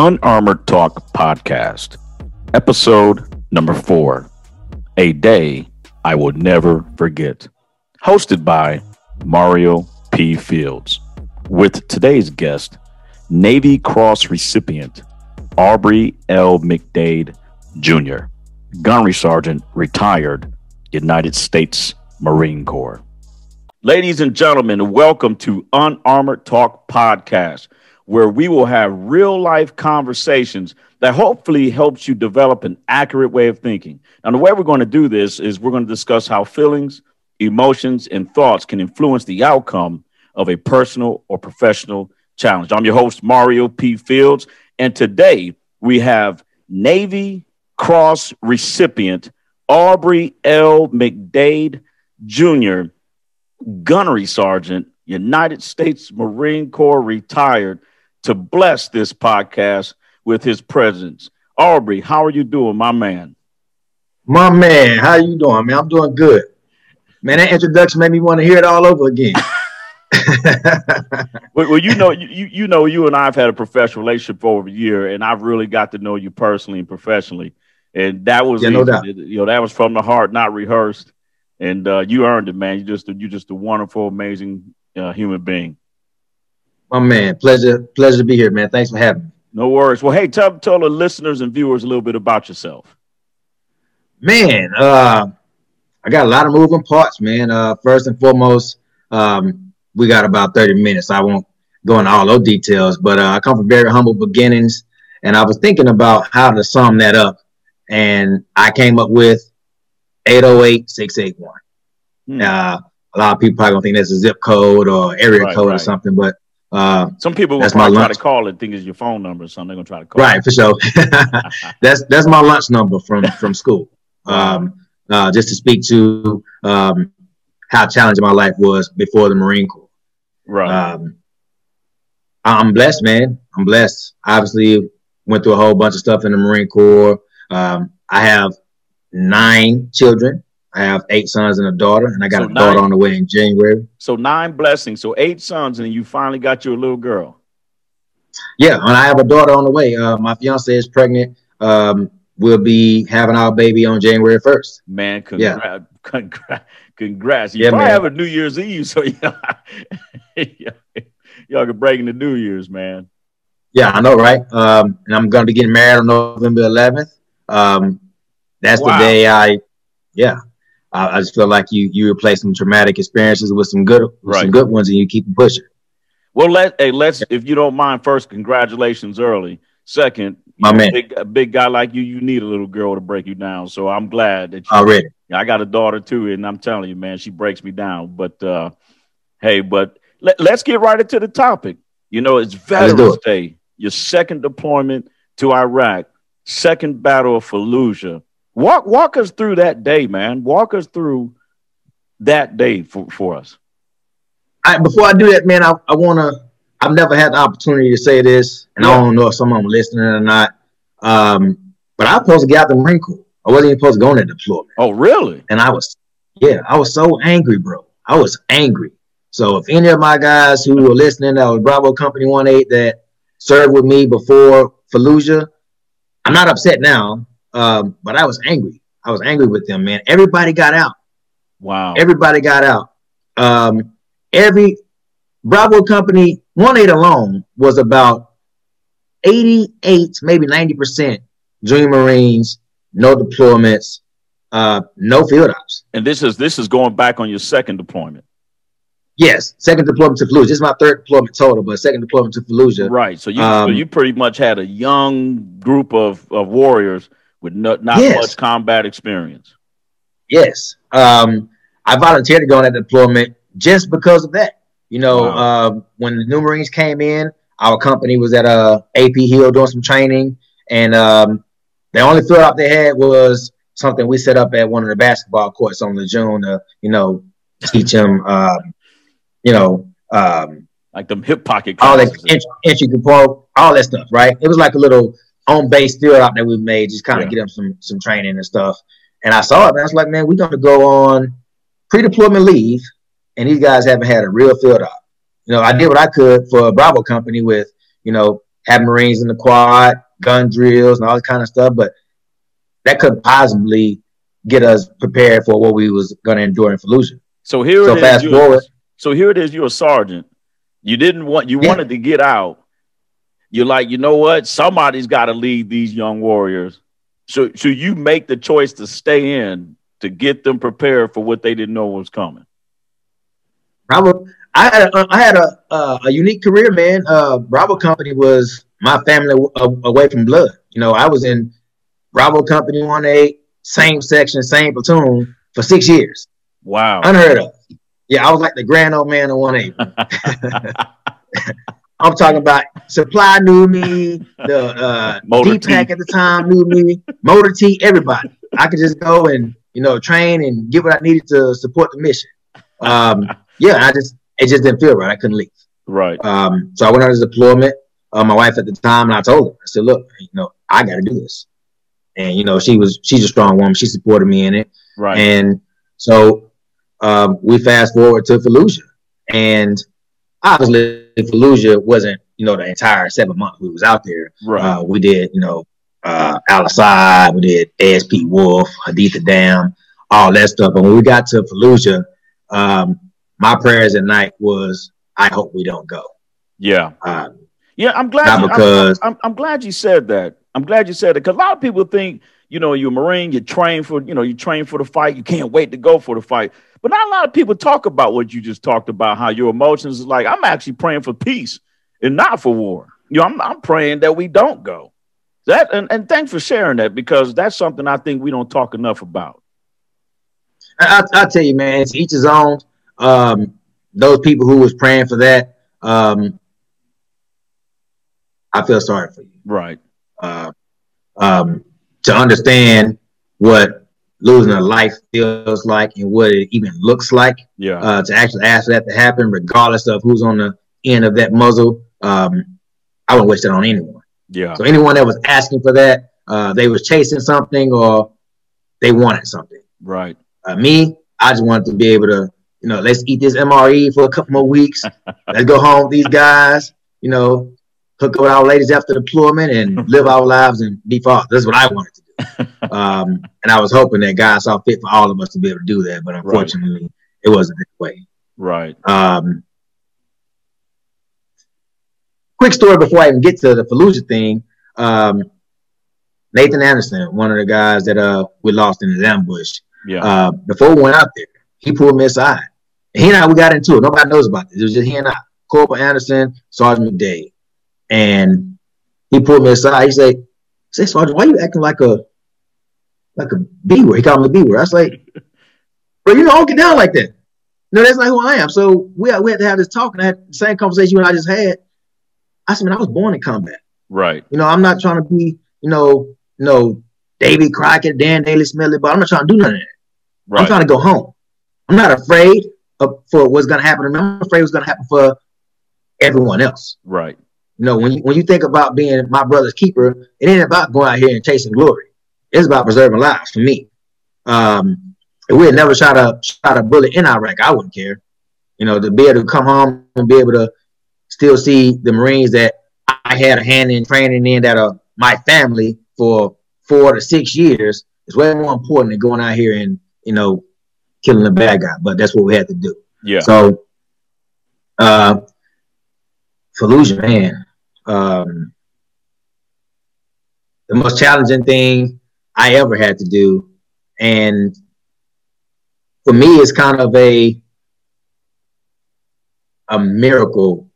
Unarmored Talk Podcast, episode number four A Day I Will Never Forget, hosted by Mario P. Fields, with today's guest, Navy Cross recipient Aubrey L. McDade Jr., Gunnery Sergeant, retired, United States Marine Corps. Ladies and gentlemen, welcome to Unarmored Talk Podcast where we will have real life conversations that hopefully helps you develop an accurate way of thinking. Now, the way we're going to do this is we're going to discuss how feelings, emotions, and thoughts can influence the outcome of a personal or professional challenge. I'm your host, Mario P. Fields, and today we have Navy Cross recipient Aubrey L. McDade Jr., Gunnery Sergeant, United States Marine Corps retired to bless this podcast with his presence. Aubrey, how are you doing, my man? My man, how you doing, man? I'm doing good. Man, that introduction made me want to hear it all over again. well, you know, you you know, you and I've had a professional relationship for over a year, and I've really got to know you personally and professionally, and that was yeah, no doubt. you know that was from the heart, not rehearsed, and uh, you earned it, man. You just you just a wonderful, amazing uh, human being. My man, pleasure, pleasure to be here, man. Thanks for having me. No worries. Well, hey, tell tell the listeners and viewers a little bit about yourself. Man, uh, I got a lot of moving parts, man. Uh, first and foremost, um, we got about 30 minutes. I won't go into all those details, but uh, I come from very humble beginnings, and I was thinking about how to sum that up, and I came up with 808-681. Hmm. Uh, a lot of people probably don't think that's a zip code or area right, code right. or something, but uh, Some people will try lunch. to call it, think it's your phone number or something. They're gonna try to call. Right, it. for sure. that's that's my lunch number from from school. Um, uh, just to speak to um, how challenging my life was before the Marine Corps. Right. Um, I'm blessed, man. I'm blessed. Obviously, went through a whole bunch of stuff in the Marine Corps. Um, I have nine children. I have eight sons and a daughter, and I got so a nine, daughter on the way in January. So nine blessings. So eight sons, and you finally got your little girl. Yeah, and I have a daughter on the way. Uh, my fiance is pregnant. Um, we'll be having our baby on January first. Man, congrats! Yeah. Congrats! congrats. You yeah, probably man. have a New Year's Eve, so y'all, y'all can break into New Year's, man. Yeah, I know, right? Um, and I'm gonna be getting married on November 11th. Um, that's wow. the day I, yeah, I, I just feel like you you replace some traumatic experiences with some good right. some good ones, and you keep pushing. Well, let hey, let's if you don't mind. First, congratulations early. Second, my man, big, a big guy like you, you need a little girl to break you down. So I'm glad that you already. I got a daughter too, and I'm telling you, man, she breaks me down. But uh, hey, but let, us get right into the topic. You know, it's Veterans it. Day, your second deployment to Iraq, second battle of Fallujah. Walk walk us through that day, man. Walk us through that day for, for us. I, before I do that, man, I, I want to. I've never had the opportunity to say this, and yeah. I don't know if some of them are listening or not. Um, but I was supposed to get out the Marine Corps. I wasn't even supposed to go on that deployment. Oh, really? And I was, yeah, I was so angry, bro. I was angry. So if any of my guys who were listening that was Bravo Company One Eight that served with me before Fallujah, I'm not upset now. Um, but I was angry. I was angry with them, man. Everybody got out. Wow. Everybody got out. Um, every Bravo company, one eight alone was about 88, maybe 90% junior Marines, no deployments, uh, no field ops. And this is this is going back on your second deployment. Yes, second deployment to Fallujah. This is my third deployment total, but second deployment to Fallujah. Right. So you um, so you pretty much had a young group of, of warriors with no, not yes. much combat experience. Yes. Um, I volunteered to go on that deployment just because of that. You know, wow. uh, when the new Marines came in, our company was at a uh, AP Hill doing some training, and um, the only field op they had was something we set up at one of the basketball courts on Lejeune to, you know, teach them, um, you know, um, like them hip pocket, all that entry, entry all that stuff, right? It was like a little on base field out that we made, just kind of yeah. get them some some training and stuff. And I saw it, and I was like, man, we're going to go on pre-deployment leave, and these guys haven't had a real field op. You know, I did what I could for a Bravo company with, you know, have Marines in the quad, gun drills, and all that kind of stuff. But that could possibly get us prepared for what we was going to endure in Fallujah. So here so fast forward. So here it is. You're a sergeant. You didn't want. You yeah. wanted to get out. You're like, you know what? Somebody's got to lead these young warriors. So, so you make the choice to stay in to get them prepared for what they didn't know was coming. Bravo, I had a, I had a, uh, a unique career, man. Uh, Bravo Company was my family away from blood. You know, I was in Bravo Company One Eight, same section, same platoon for six years. Wow, unheard of. Yeah, I was like the grand old man of One Eight. I'm talking about Supply knew me, the uh, D-Pack at the time knew me, Motor T, everybody. I could just go and you know train and get what I needed to support the mission. Um, yeah, I just it just didn't feel right. I couldn't leave. Right. Um, so I went on his deployment. Uh, my wife at the time, and I told her, I said, "Look, you know, I got to do this." And you know, she was she's a strong woman. She supported me in it. Right. And so um, we fast forward to Fallujah, and obviously Fallujah wasn't you know the entire seven months we was out there. Right. Uh, we did you know uh, Al Asad, we did ASP Wolf, Haditha Dam, all that stuff. And when we got to Fallujah, um, my prayers at night was, I hope we don't go. Yeah. Um, yeah, I'm glad. You, because I'm, I'm, I'm, glad you said that. I'm glad you said it because a lot of people think, you know, you're a Marine, you train for, you know, you train for the fight, you can't wait to go for the fight. But not a lot of people talk about what you just talked about, how your emotions is like, I'm actually praying for peace and not for war. You know, I'm, I'm praying that we don't go. That and, and thanks for sharing that because that's something I think we don't talk enough about. I, I, tell you, man, it's each his own. Um, those people who was praying for that, um, I feel sorry for you. Right. Uh, um, to understand what losing a life feels like and what it even looks like. Yeah. Uh, to actually ask for that to happen, regardless of who's on the end of that muzzle, um, I wouldn't wish that on anyone. Yeah. So anyone that was asking for that, uh, they was chasing something or they wanted something. Right. Uh, me, I just wanted to be able to, you know, let's eat this MRE for a couple more weeks. let's go home with these guys, you know, hook up with our ladies after deployment and live our lives and be fathers. That's what I wanted to do. Um, and I was hoping that God saw fit for all of us to be able to do that, but unfortunately, right. it wasn't that way. Right. Um, quick story before I even get to the Fallujah thing. Um, Nathan Anderson, one of the guys that uh we lost in his ambush. Yeah. Uh, before we went out there, he pulled me aside. And he and I we got into it. Nobody knows about this. It was just he and I, Corporal Anderson, Sergeant McDade, and he pulled me aside. He said, "Say Sergeant, why are you acting like a like a B word?" He called me a B word. I was like, "Bro, you don't get down like that." No, that's not who I am. So we we had to have this talk, and I had the same conversation you and I just had. I said, man, I was born in combat. Right. You know, I'm not trying to be, you know, you know, Davy Crockett, Dan Daly Smedley, but I'm not trying to do none of that. Right. I'm trying to go home. I'm not afraid of, for what's going to happen to me. I'm afraid what's going to happen for everyone else. Right. You know, when you, when you think about being my brother's keeper, it ain't about going out here and chasing glory. It's about preserving lives for me. Um, if we had never shot a shot a bullet in Iraq, I wouldn't care. You know, to be able to come home and be able to still see the Marines that I had a hand in training in that are my family for four to six years is way more important than going out here and, you know, killing a bad guy. But that's what we had to do. Yeah. So, uh, Fallujah, man, um, the most challenging thing I ever had to do. And for me, it's kind of a, a miracle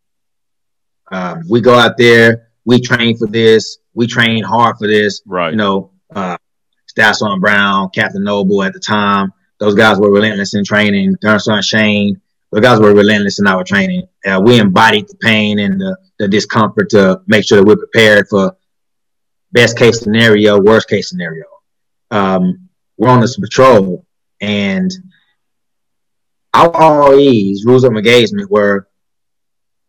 um, we go out there, we train for this, we train hard for this. Right. You know, uh, on Brown, Captain Noble at the time, those guys were relentless in training. Darnson Shane, those guys were relentless in our training. Uh, we embodied the pain and the, the discomfort to make sure that we're prepared for best case scenario, worst case scenario. Um, we're on this patrol and our ROEs, rules of engagement, were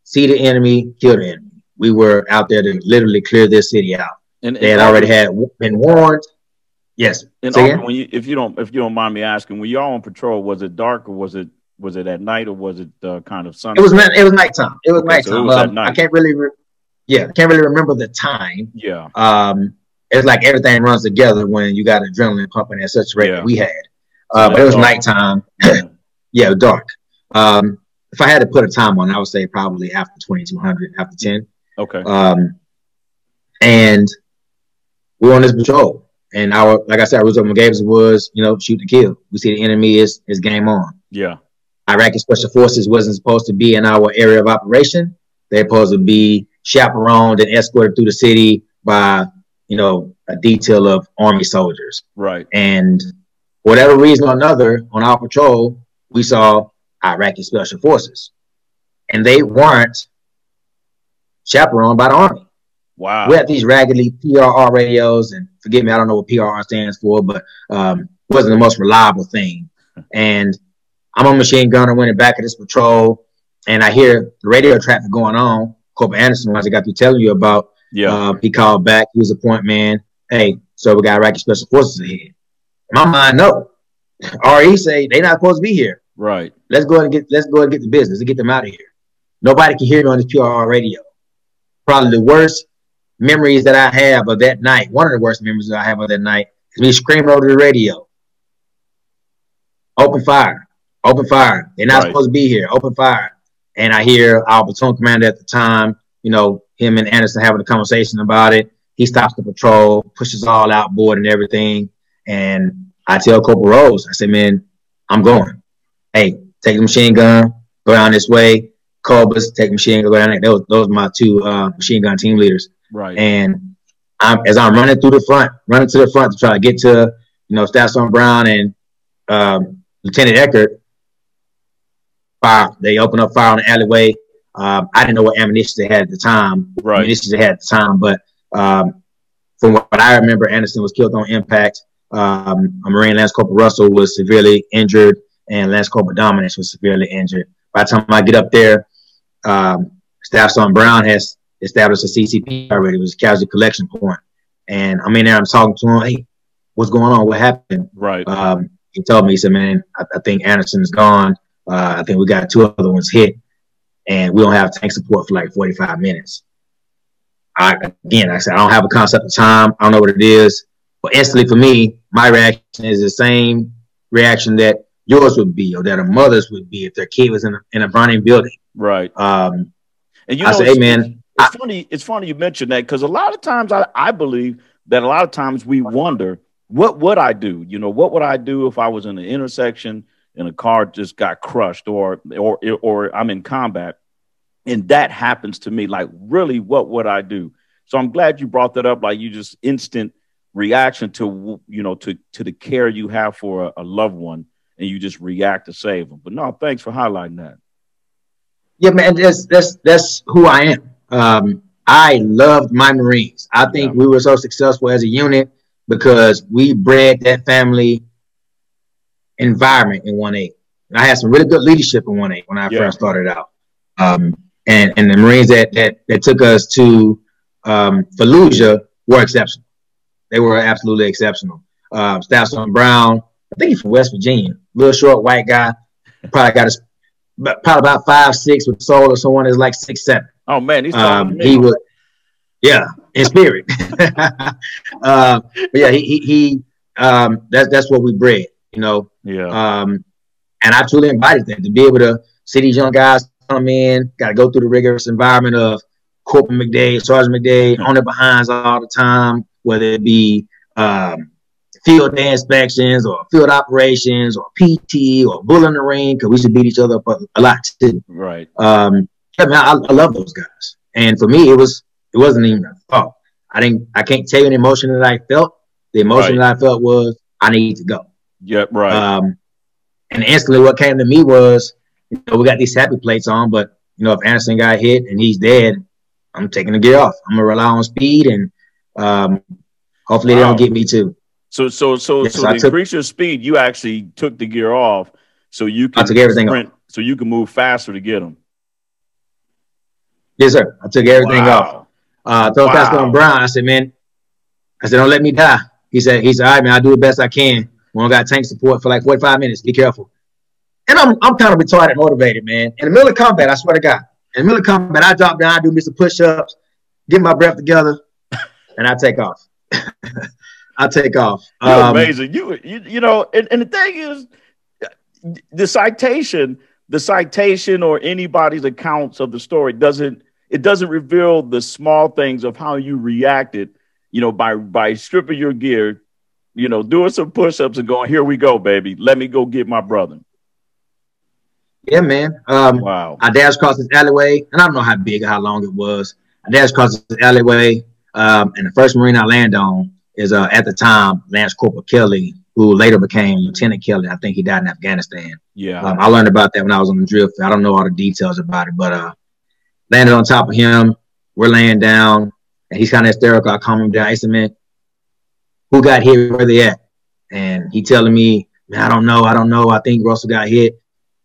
see the enemy, kill the enemy. We were out there to literally clear this city out. And, they had already had been warned. Yes. And when you, if you don't, if you don't mind me asking, when y'all on patrol, was it dark or was it was it at night or was it uh, kind of sunny? It was it was nighttime. It was okay, nighttime. So it was um, night. I can't really. Re- yeah, I can't really remember the time. Yeah. Um, it's like everything runs together when you got adrenaline pumping at such a rate yeah. that we had. Uh, but it was dark. nighttime. yeah, dark. Um, if I had to put a time on, I would say probably after 2200, after 10. Okay. Um, and we were on this patrol. And our, like I said, our rules of Gables was, you know, shoot to kill. We see the enemy is is game on. Yeah. Iraqi special forces wasn't supposed to be in our area of operation. They're supposed to be chaperoned and escorted through the city by, you know, a detail of army soldiers. Right. And whatever reason or another, on our patrol, we saw Iraqi special forces, and they weren't chaperoned by the army. Wow. We had these raggedy PRR radios, and forgive me, I don't know what PRR stands for, but um, wasn't the most reliable thing. And I'm a machine gunner, went in back of this patrol, and I hear the radio traffic going on. Corporal Anderson, as I got to telling you about, yeah, uh, he called back. He was a point man. Hey, so we got Iraqi special forces ahead. In my mind, no. ROE say they not supposed to be here. Right. Let's go ahead and get let's go ahead and get the business and get them out of here. Nobody can hear me on this PRR radio. Probably the worst memories that I have of that night. One of the worst memories that I have of that night is me screaming over the radio. Open fire. Open fire. They're not right. supposed to be here. Open fire. And I hear our platoon commander at the time, you know, him and Anderson having a conversation about it. He stops the patrol, pushes all outboard and everything. And I tell Corporal Rose, I said, man, I'm going hey, take the machine gun, go down this way. Cobras, take the machine gun, go down there. Those, those are my two uh, machine gun team leaders. Right. And I'm, as I'm running through the front, running to the front to try to get to, you know, Staff Sergeant Brown and um, Lieutenant Eckert, fire. They open up fire on the alleyway. Um, I didn't know what ammunition they had at the time. Right. Ammunition they had at the time, but um, from what I remember, Anderson was killed on impact. Um, a Marine Lance Corporal Russell was severely injured and Lance Corporal Dominance was severely injured. By the time I get up there, um, Staff Sergeant Brown has established a CCP already. It was a casualty collection point. And I'm in there, I'm talking to him, hey, what's going on? What happened? Right. Um, he told me, he said, man, I, I think Anderson's gone. Uh, I think we got two other ones hit, and we don't have tank support for like 45 minutes. I, again, I said, I don't have a concept of time. I don't know what it is. But instantly for me, my reaction is the same reaction that yours would be or that a mother's would be if their kid was in a, in a burning building. Right. Um, and you know, say, hey, man, it's, funny. It's funny you mentioned that because a lot of times I, I believe that a lot of times we wonder what would I do? You know, what would I do if I was in an intersection and a car just got crushed or or or I'm in combat and that happens to me like really what would I do? So I'm glad you brought that up like you just instant reaction to you know to to the care you have for a, a loved one and you just react to save them. But no, thanks for highlighting that. Yeah, man, that's that's that's who I am. Um, I loved my Marines. I think yeah. we were so successful as a unit because we bred that family environment in one eight. I had some really good leadership in one eight when I yeah. first started out. Um, and and the Marines that that that took us to um, Fallujah were exceptional. They were absolutely exceptional. Uh, Staff Sergeant Brown, I think he's from West Virginia. Little short white guy. Probably got a probably about five six with soul or someone is like six seven. Oh man, he's um, he was yeah in spirit. uh, but yeah, he he, he um, that's that's what we bred, you know. Yeah. Um, and I truly invited them to be able to see these young guys come in, got to go through the rigorous environment of Corporal McDade, Sergeant McDade on their behinds all the time, whether it be um, field day inspections or field operations or PT or bull in the ring because we should beat each other up a, lot too. Right. Um, I, mean, I, I, love those guys, and for me, it was it wasn't even a thought. I didn't. I can't tell you an emotion that I felt. The emotion right. that I felt was I need to go. Yep. Right. Um, and instantly, what came to me was, you know, we got these SAPI plates on, but you know, if Anderson got hit and he's dead, I'm taking the gear off. I'm gonna rely on speed, and um, hopefully, wow. they don't get me too. So so so yes, so to took, increase your speed, you actually took the gear off so you can I took everything sprint, off. so you can move faster to get them. Yes, sir. I took everything wow. off. Uh, I told wow. Pastor Brown, I said, man, I said, don't let me die. He said, he said, all right, man, I'll do the best I can. We don't got tank support for like 45 minutes. Be careful. And I'm, I'm kind of retarded and motivated, man. In the middle of combat, I swear to God, in the middle of combat, I drop down, I do Mr. Push-ups. get my breath together, and I take off. I take off. You're um, amazing. You, you you know, and, and the thing is, the citation, the citation, or anybody's accounts of the story doesn't it doesn't reveal the small things of how you reacted. You know, by by stripping your gear, you know, doing some push-ups and going, "Here we go, baby. Let me go get my brother." Yeah, man. Um, wow. I dashed across this alleyway, and I don't know how big or how long it was. I dashed across this alleyway, um, and the first Marine I land on is uh, at the time Lance Corporal Kelly, who later became Lieutenant Kelly. I think he died in Afghanistan. Yeah. Um, I learned about that when I was on the drill field. I don't know all the details about it, but uh, landed on top of him. We're laying down, and he's kind of hysterical. I calm him down. I said, "Man, who got hit? Where they at?" And he telling me, "Man, I don't know. I don't know. I think Russell got hit.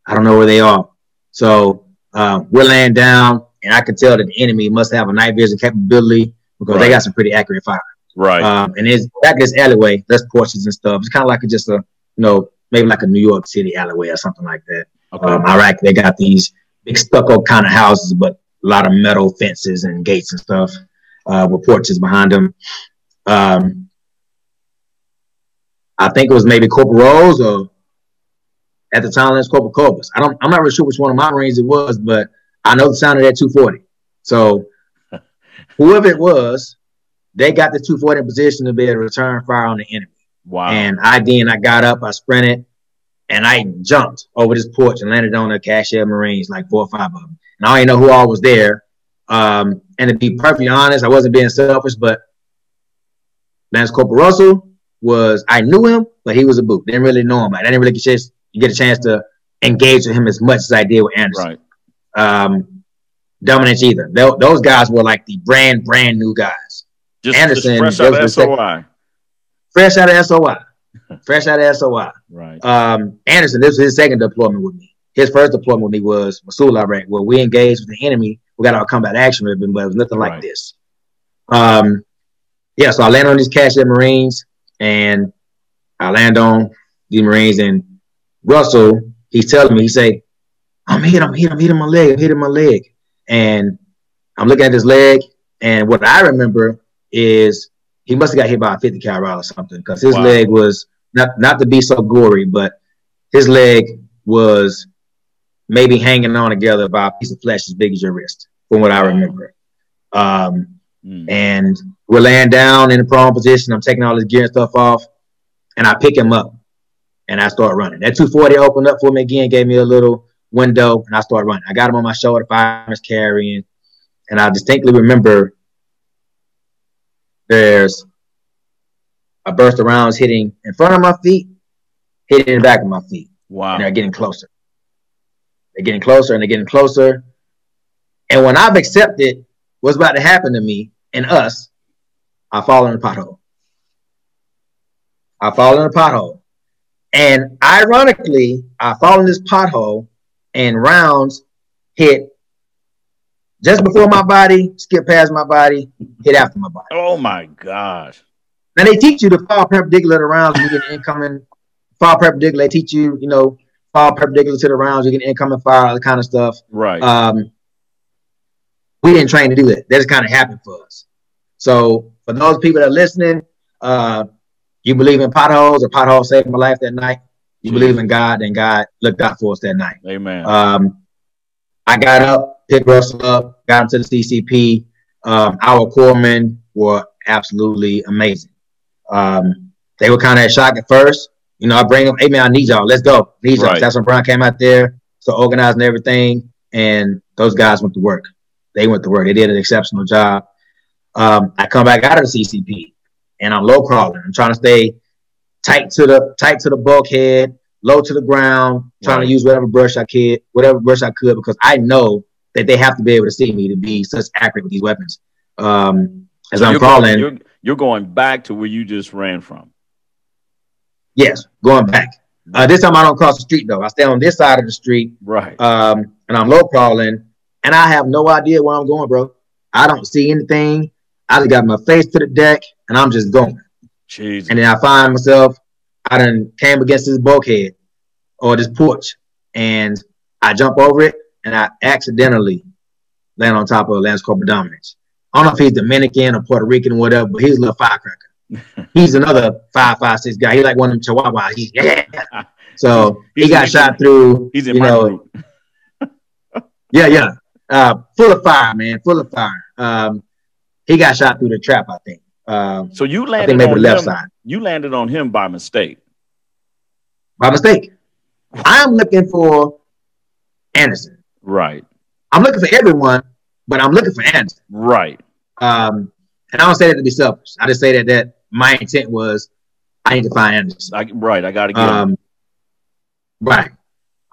I don't know where they are." So uh, we're laying down, and I can tell that the enemy must have a night vision capability because right. they got some pretty accurate fire. Right. Um, and it's back this alleyway, there's porches and stuff. It's kind of like a, just a, you know, maybe like a New York City alleyway or something like that. Okay. Um, Iraq, they got these big stucco kind of houses, but a lot of metal fences and gates and stuff uh, with porches behind them. Um, I think it was maybe Corporal Rose or at the time it was Corporal Cobus. I don't, I'm not really sure which one of my Marines it was, but I know the sound of that 240. So whoever it was, they got the 240 in position to be able to return fire on the enemy. Wow. And I then I got up, I sprinted, and I jumped over this porch and landed on the cashier Marines, like four or five of them. And I didn't know who all was there. Um, and to be perfectly honest, I wasn't being selfish, but Lance Corporal Russell was I knew him, but he was a boot. Didn't really know him. I didn't really get a chance, get a chance to engage with him as much as I did with Anderson. Right. Um, Dominance either. They, those guys were like the brand, brand new guys. Just, Anderson, just fresh out of SOI. Fresh out of SOI. fresh out of SOI. Right. Um, Anderson, this was his second deployment with me. His first deployment with me was Mosul, Iraq, where we engaged with the enemy. We got our combat action ribbon, but it was nothing right. like this. Um, yeah, so I land on these Cashier Marines and I land on the Marines and Russell, he's telling me, he say, I'm hit, I'm hit, I'm hitting my leg, I'm hitting my leg. And I'm looking at his leg, and what I remember is he must have got hit by a 50 cal or something because his wow. leg was not not to be so gory, but his leg was maybe hanging on together by a piece of flesh as big as your wrist, from what I remember. Um, mm. And we're laying down in a prone position. I'm taking all his gear and stuff off, and I pick him up, and I start running. That 240 opened up for me again, gave me a little window, and I start running. I got him on my shoulder, five minutes carrying, and I distinctly remember there's a burst of rounds hitting in front of my feet, hitting in the back of my feet. Wow. And they're getting closer. They're getting closer and they're getting closer. And when I've accepted what's about to happen to me and us, I fall in a pothole. I fall in a pothole. And ironically, I fall in this pothole and rounds hit just before my body, skip past my body, hit after my body. Oh my gosh. Now they teach you to fall perpendicular to rounds when you get incoming fall perpendicular. They teach you, you know, fall perpendicular to the rounds, you get incoming fire, all that kind of stuff. Right. Um, we didn't train to do that. That just kind of happened for us. So for those people that are listening, uh, you believe in potholes or potholes saved my life that night. You believe in God, and God looked out for us that night. Amen. Um, I got up, picked Russell up, got him to the CCP. Um, our corpsmen were absolutely amazing. Um, they were kind of shocked at first. You know, I bring them, hey man, I need y'all. Let's go. Need y'all. Right. That's when Brian came out there, so organizing everything, and those guys went to work. They went to work. They did an exceptional job. Um, I come back out of the CCP, and I'm low crawling. I'm trying to stay tight to the tight to the bulkhead, low to the ground, trying right. to use whatever brush I could, whatever brush I could, because I know that they have to be able to see me to be such accurate with these weapons. Um, as so I'm crawling, you're, you're, going back to where you just ran from. Yes, going back. Uh, this time I don't cross the street though. I stay on this side of the street. Right. Um, and I'm low crawling, and I have no idea where I'm going, bro. I don't see anything. I just got my face to the deck, and I'm just going. Jeez. And then I find myself, I done came against this bulkhead or this porch, and I jump over it, and I accidentally land on top of Lance Corporal Dominance. I don't know if he's Dominican or Puerto Rican or whatever, but he's a little firecracker. he's another five five six guy. He's like one of them Chihuahuas. Yeah. So he's, he got shot through. He's in you know, yeah, yeah. Uh, full of fire, man. Full of fire. Um, he got shot through the trap, I think. Um, so you landed maybe on left him, side. You landed on him by mistake. By mistake. I'm looking for Anderson. Right. I'm looking for everyone, but I'm looking for Anderson. Right. Um, and I don't say that to be selfish. I just say that that my intent was I need to find Anderson. I, right. I got to get um, him. Right.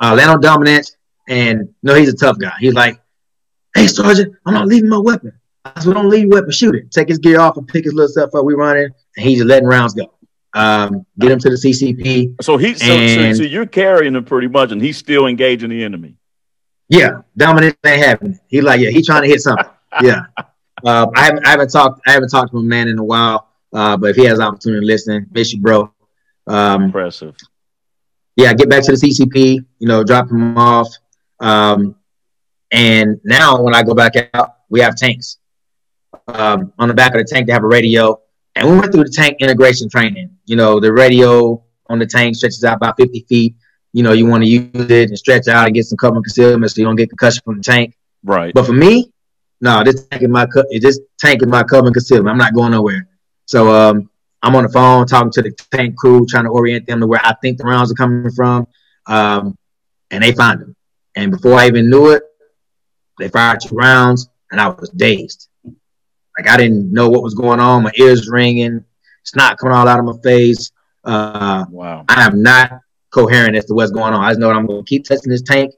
Uh, land on dominance, and no, he's a tough guy. He's like, "Hey, Sergeant, I'm not leaving my weapon." I said, "Don't leave your weapon. Shoot it. Take his gear off and pick his little stuff up. We running, and he's just letting rounds go. Um, get him to the CCP. So he's so, so, so, you're carrying him pretty much, and he's still engaging the enemy. Yeah, dominance ain't happening. He like, yeah, he's trying to hit something. yeah. Uh, I haven't I haven't talked I haven't talked to a man in a while. Uh, but if he has an opportunity to listen, miss you, bro. Um, Impressive yeah, get back to the CCP, you know, drop him off. Um, and now when I go back out, we have tanks. Um, on the back of the tank, they have a radio. And we went through the tank integration training. You know, the radio on the tank stretches out about 50 feet. You know, you want to use it and stretch out and get some cover and concealment so you don't get concussion from the tank. Right. But for me, no, this tank is my this tank is my cover and concealment. I'm not going nowhere. So um, I'm on the phone talking to the tank crew, trying to orient them to where I think the rounds are coming from. Um, and they find them. And before I even knew it, they fired two rounds, and I was dazed. Like I didn't know what was going on. My ears ringing, snot coming all out of my face. Uh, wow. I am not coherent as to what's going on. I just know I'm going to keep touching this tank,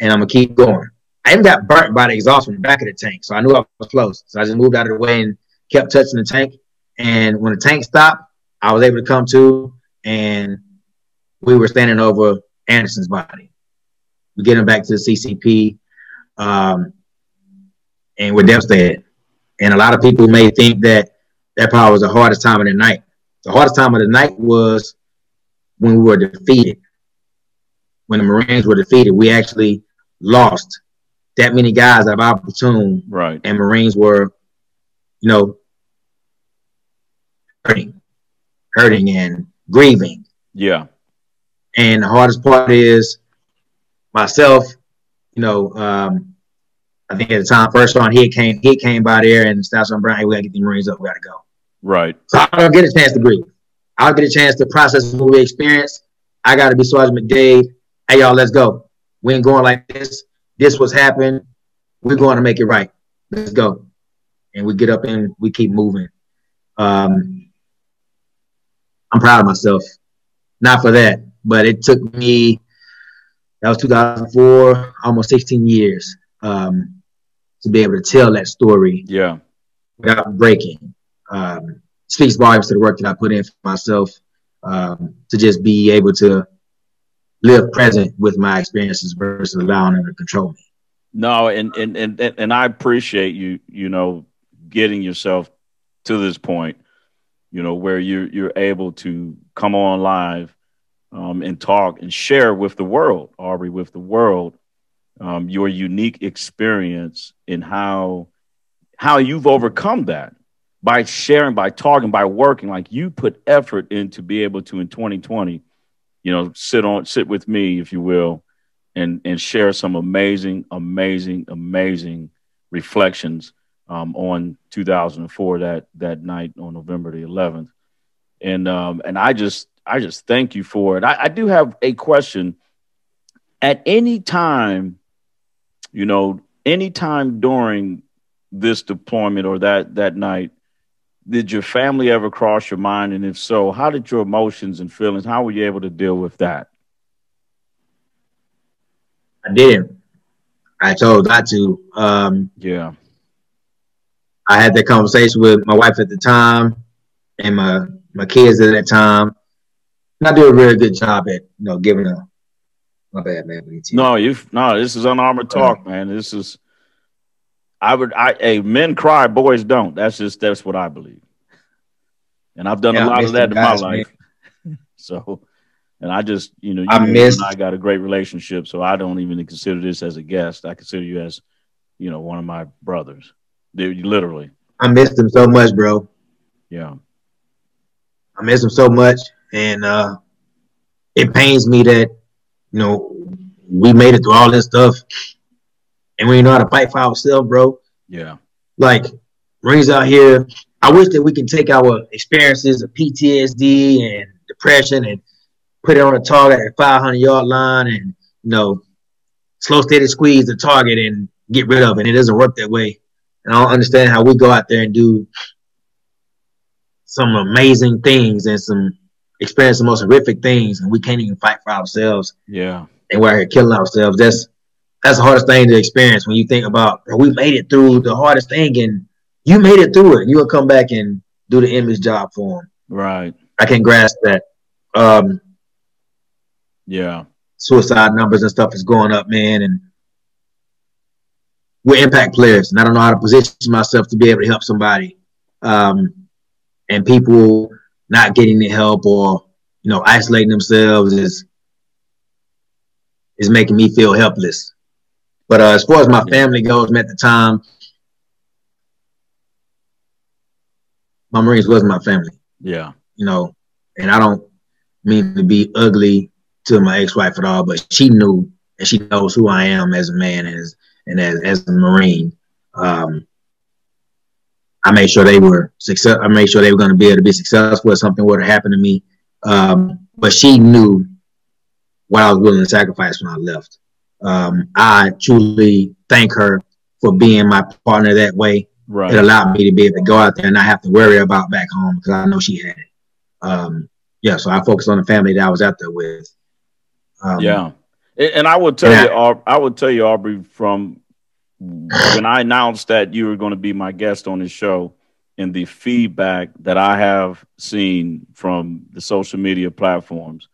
and I'm going to keep going. I even got burnt by the exhaust from the back of the tank, so I knew I was close. So I just moved out of the way and kept touching the tank. And when the tank stopped, I was able to come to, and we were standing over Anderson's body. We get him back to the CCP, um, and we're devastated. And a lot of people may think that that probably was the hardest time of the night. The hardest time of the night was when we were defeated. When the Marines were defeated, we actually lost that many guys out of our platoon. Right. And Marines were, you know, hurting, hurting and grieving. Yeah. And the hardest part is myself, you know, um, I think at the time, first on he came, he came by there and Staff on Brown, hey, we gotta get the Marines up, we gotta go. Right. So I don't get a chance to grieve. I'll get a chance to process what we experienced. I gotta be Sergeant McDade. Hey y'all, let's go. We ain't going like this. This was happened. We're going to make it right. Let's go. And we get up and we keep moving. Um, I'm proud of myself. Not for that, but it took me. That was 2004, almost 16 years um, to be able to tell that story. Yeah. Without breaking. Um, speaks volumes to the work that I put in for myself um, to just be able to live present with my experiences versus allowing them to control me. No, and and and and I appreciate you, you know, getting yourself to this point you know, where you're you're able to come on live um, and talk and share with the world, Aubrey, with the world, um, your unique experience and how how you've overcome that by sharing, by talking, by working. Like you put effort in to be able to in 2020, you know, sit on sit with me, if you will, and and share some amazing, amazing, amazing reflections um, on 2004 that that night on November the 11th, and um, and I just I just thank you for it. I, I do have a question. At any time, you know, any time during this deployment or that that night, did your family ever cross your mind? And if so, how did your emotions and feelings? How were you able to deal with that? I didn't. I told not to. Um, yeah. I had that conversation with my wife at the time and my my kids at that time. And I do a really good job at you know giving a my bad man. No, you no. This is unarmored talk, man. This is. I would. I. Hey, men cry, boys don't. That's just. That's what I believe. And I've done yeah, a lot of that in guys, my life. so, and I just, you know, you I missed. I got a great relationship, so I don't even consider this as a guest. I consider you as, you know, one of my brothers. Dude, literally. I missed him so much, bro. Yeah. I miss him so much, and uh, it pains me that you know we made it through all this stuff, and we know how to fight for ourselves, bro. Yeah. Like Marines out here, I wish that we can take our experiences of PTSD and depression and put it on a target at 500 yard line and you know slow steady squeeze the target and get rid of it. It doesn't work that way. And I don't understand how we go out there and do some amazing things and some experience the most horrific things, and we can't even fight for ourselves. Yeah, and we're here killing ourselves. That's that's the hardest thing to experience when you think about we made it through the hardest thing, and you made it through it. You'll come back and do the image job for them. Right. I can grasp that. Um, yeah. Suicide numbers and stuff is going up, man, and we're impact players, and I don't know how to position myself to be able to help somebody. Um, and people not getting the help or you know isolating themselves is is making me feel helpless. But uh, as far as my family goes, at the time, my Marines was my family. Yeah, you know, and I don't mean to be ugly to my ex-wife at all, but she knew and she knows who I am as a man and as and as, as a Marine. Um, I made sure they were success. I made sure they were going to be able to be successful if something were to happen to me. Um, but she knew what I was willing to sacrifice when I left. Um, I truly thank her for being my partner that way. Right. It allowed me to be able to go out there and not have to worry about back home because I know she had it. Um, yeah, so I focused on the family that I was out there with. Um, yeah, and I would tell you, I, I would tell you, Aubrey, from when I announced that you were going to be my guest on this show, and the feedback that I have seen from the social media platforms,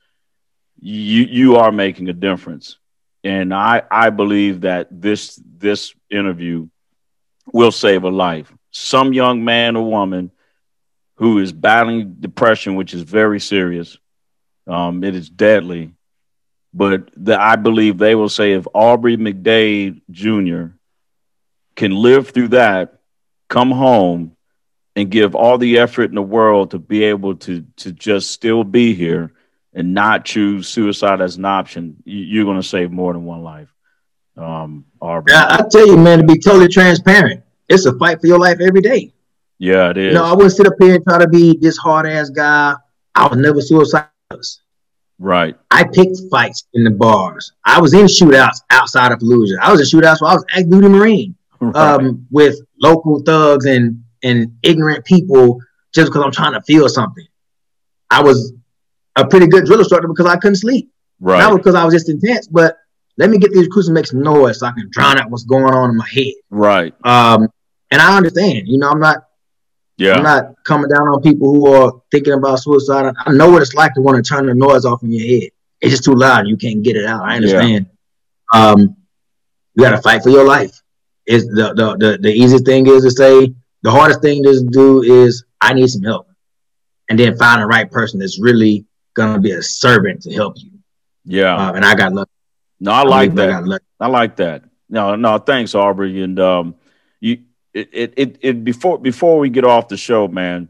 you you are making a difference, and I I believe that this this interview will save a life. Some young man or woman who is battling depression, which is very serious, um, it is deadly. But the, I believe they will say if Aubrey McDade Jr can live through that, come home, and give all the effort in the world to be able to to just still be here and not choose suicide as an option, you're going to save more than one life. Um, Aubrey. Yeah, I tell you, man, to be totally transparent, it's a fight for your life every day. Yeah, it is. You know, I wouldn't sit up here and try to be this hard ass guy. I was never suicidal. Right. I picked fights in the bars. I was in shootouts outside of Fallujah. I was in shootouts while I was active duty Marine right. um, with local thugs and and ignorant people just because I'm trying to feel something. I was a pretty good drill instructor because I couldn't sleep. Right. Not because I was just intense, but let me get these crews to make some noise so I can drown out what's going on in my head. Right. Um, and I understand. You know, I'm not. Yeah. I'm not coming down on people who are thinking about suicide. I know what it's like to want to turn the noise off in your head. It's just too loud. You can't get it out. I understand. Yeah. Um, you got to fight for your life is the, the, the, the easiest thing is to say the hardest thing to do is I need some help. And then find the right person that's really gonna be a servant to help you. Yeah. Uh, and I got lucky. No, I, I like that. I, I, like that. No, no, thanks, Aubrey. And um you it, it it it before before we get off the show, man,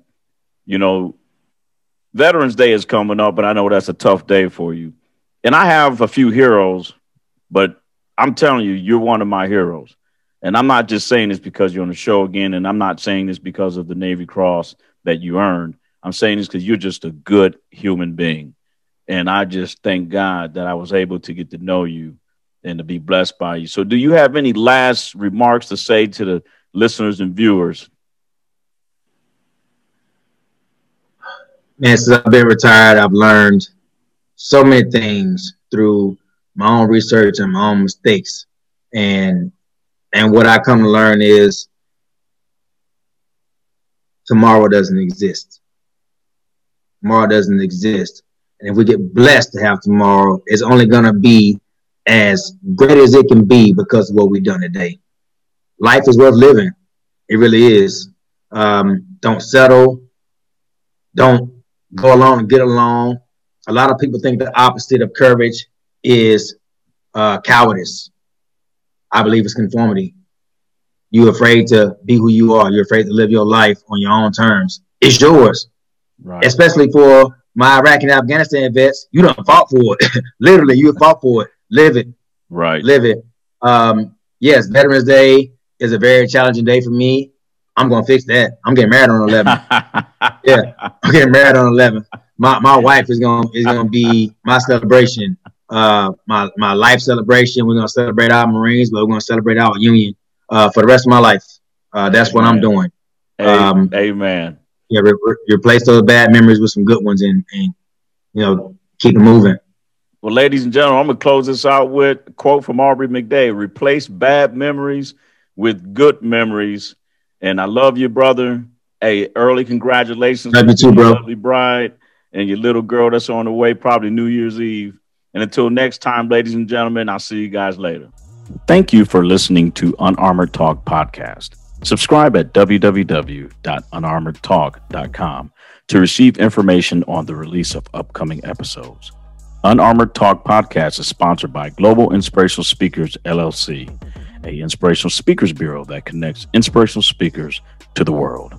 you know, Veterans Day is coming up, and I know that's a tough day for you. And I have a few heroes, but I'm telling you, you're one of my heroes. And I'm not just saying this because you're on the show again, and I'm not saying this because of the Navy Cross that you earned. I'm saying this because you're just a good human being. And I just thank God that I was able to get to know you and to be blessed by you. So, do you have any last remarks to say to the listeners and viewers? Man, since I've been retired, I've learned so many things through my own research and my own mistakes. And and what I come to learn is tomorrow doesn't exist. Tomorrow doesn't exist. And if we get blessed to have tomorrow, it's only going to be as great as it can be because of what we've done today. Life is worth living. It really is. Um, don't settle. Don't go along and get along. A lot of people think the opposite of courage is uh, cowardice. I believe it's conformity. You're afraid to be who you are. You're afraid to live your life on your own terms. It's yours. Right. Especially for my Iraq and Afghanistan vets, you don't fought for it. Literally, you fought for it. Live it. Right. Live it. Um, yes, Veterans Day is a very challenging day for me. I'm gonna fix that. I'm getting married on 11. yeah, I'm getting married on 11. My my wife is gonna is gonna be my celebration, uh, my my life celebration. We're gonna celebrate our Marines, but we're gonna celebrate our Union uh, for the rest of my life. Uh, that's Amen. what I'm doing. Um, Amen. Yeah, re- re- replace those bad memories with some good ones, and and you know keep it moving. Well, ladies and gentlemen, I'm gonna close this out with a quote from Aubrey McDay: "Replace bad memories with good memories." And I love you, brother. Hey, early congratulations. Love you too, bro. Lovely bride and your little girl that's on the way, probably New Year's Eve. And until next time, ladies and gentlemen, I'll see you guys later. Thank you for listening to Unarmored Talk Podcast. Subscribe at www.unarmoredtalk.com to receive information on the release of upcoming episodes. Unarmored Talk Podcast is sponsored by Global Inspirational Speakers LLC, a inspirational speakers bureau that connects inspirational speakers to the world.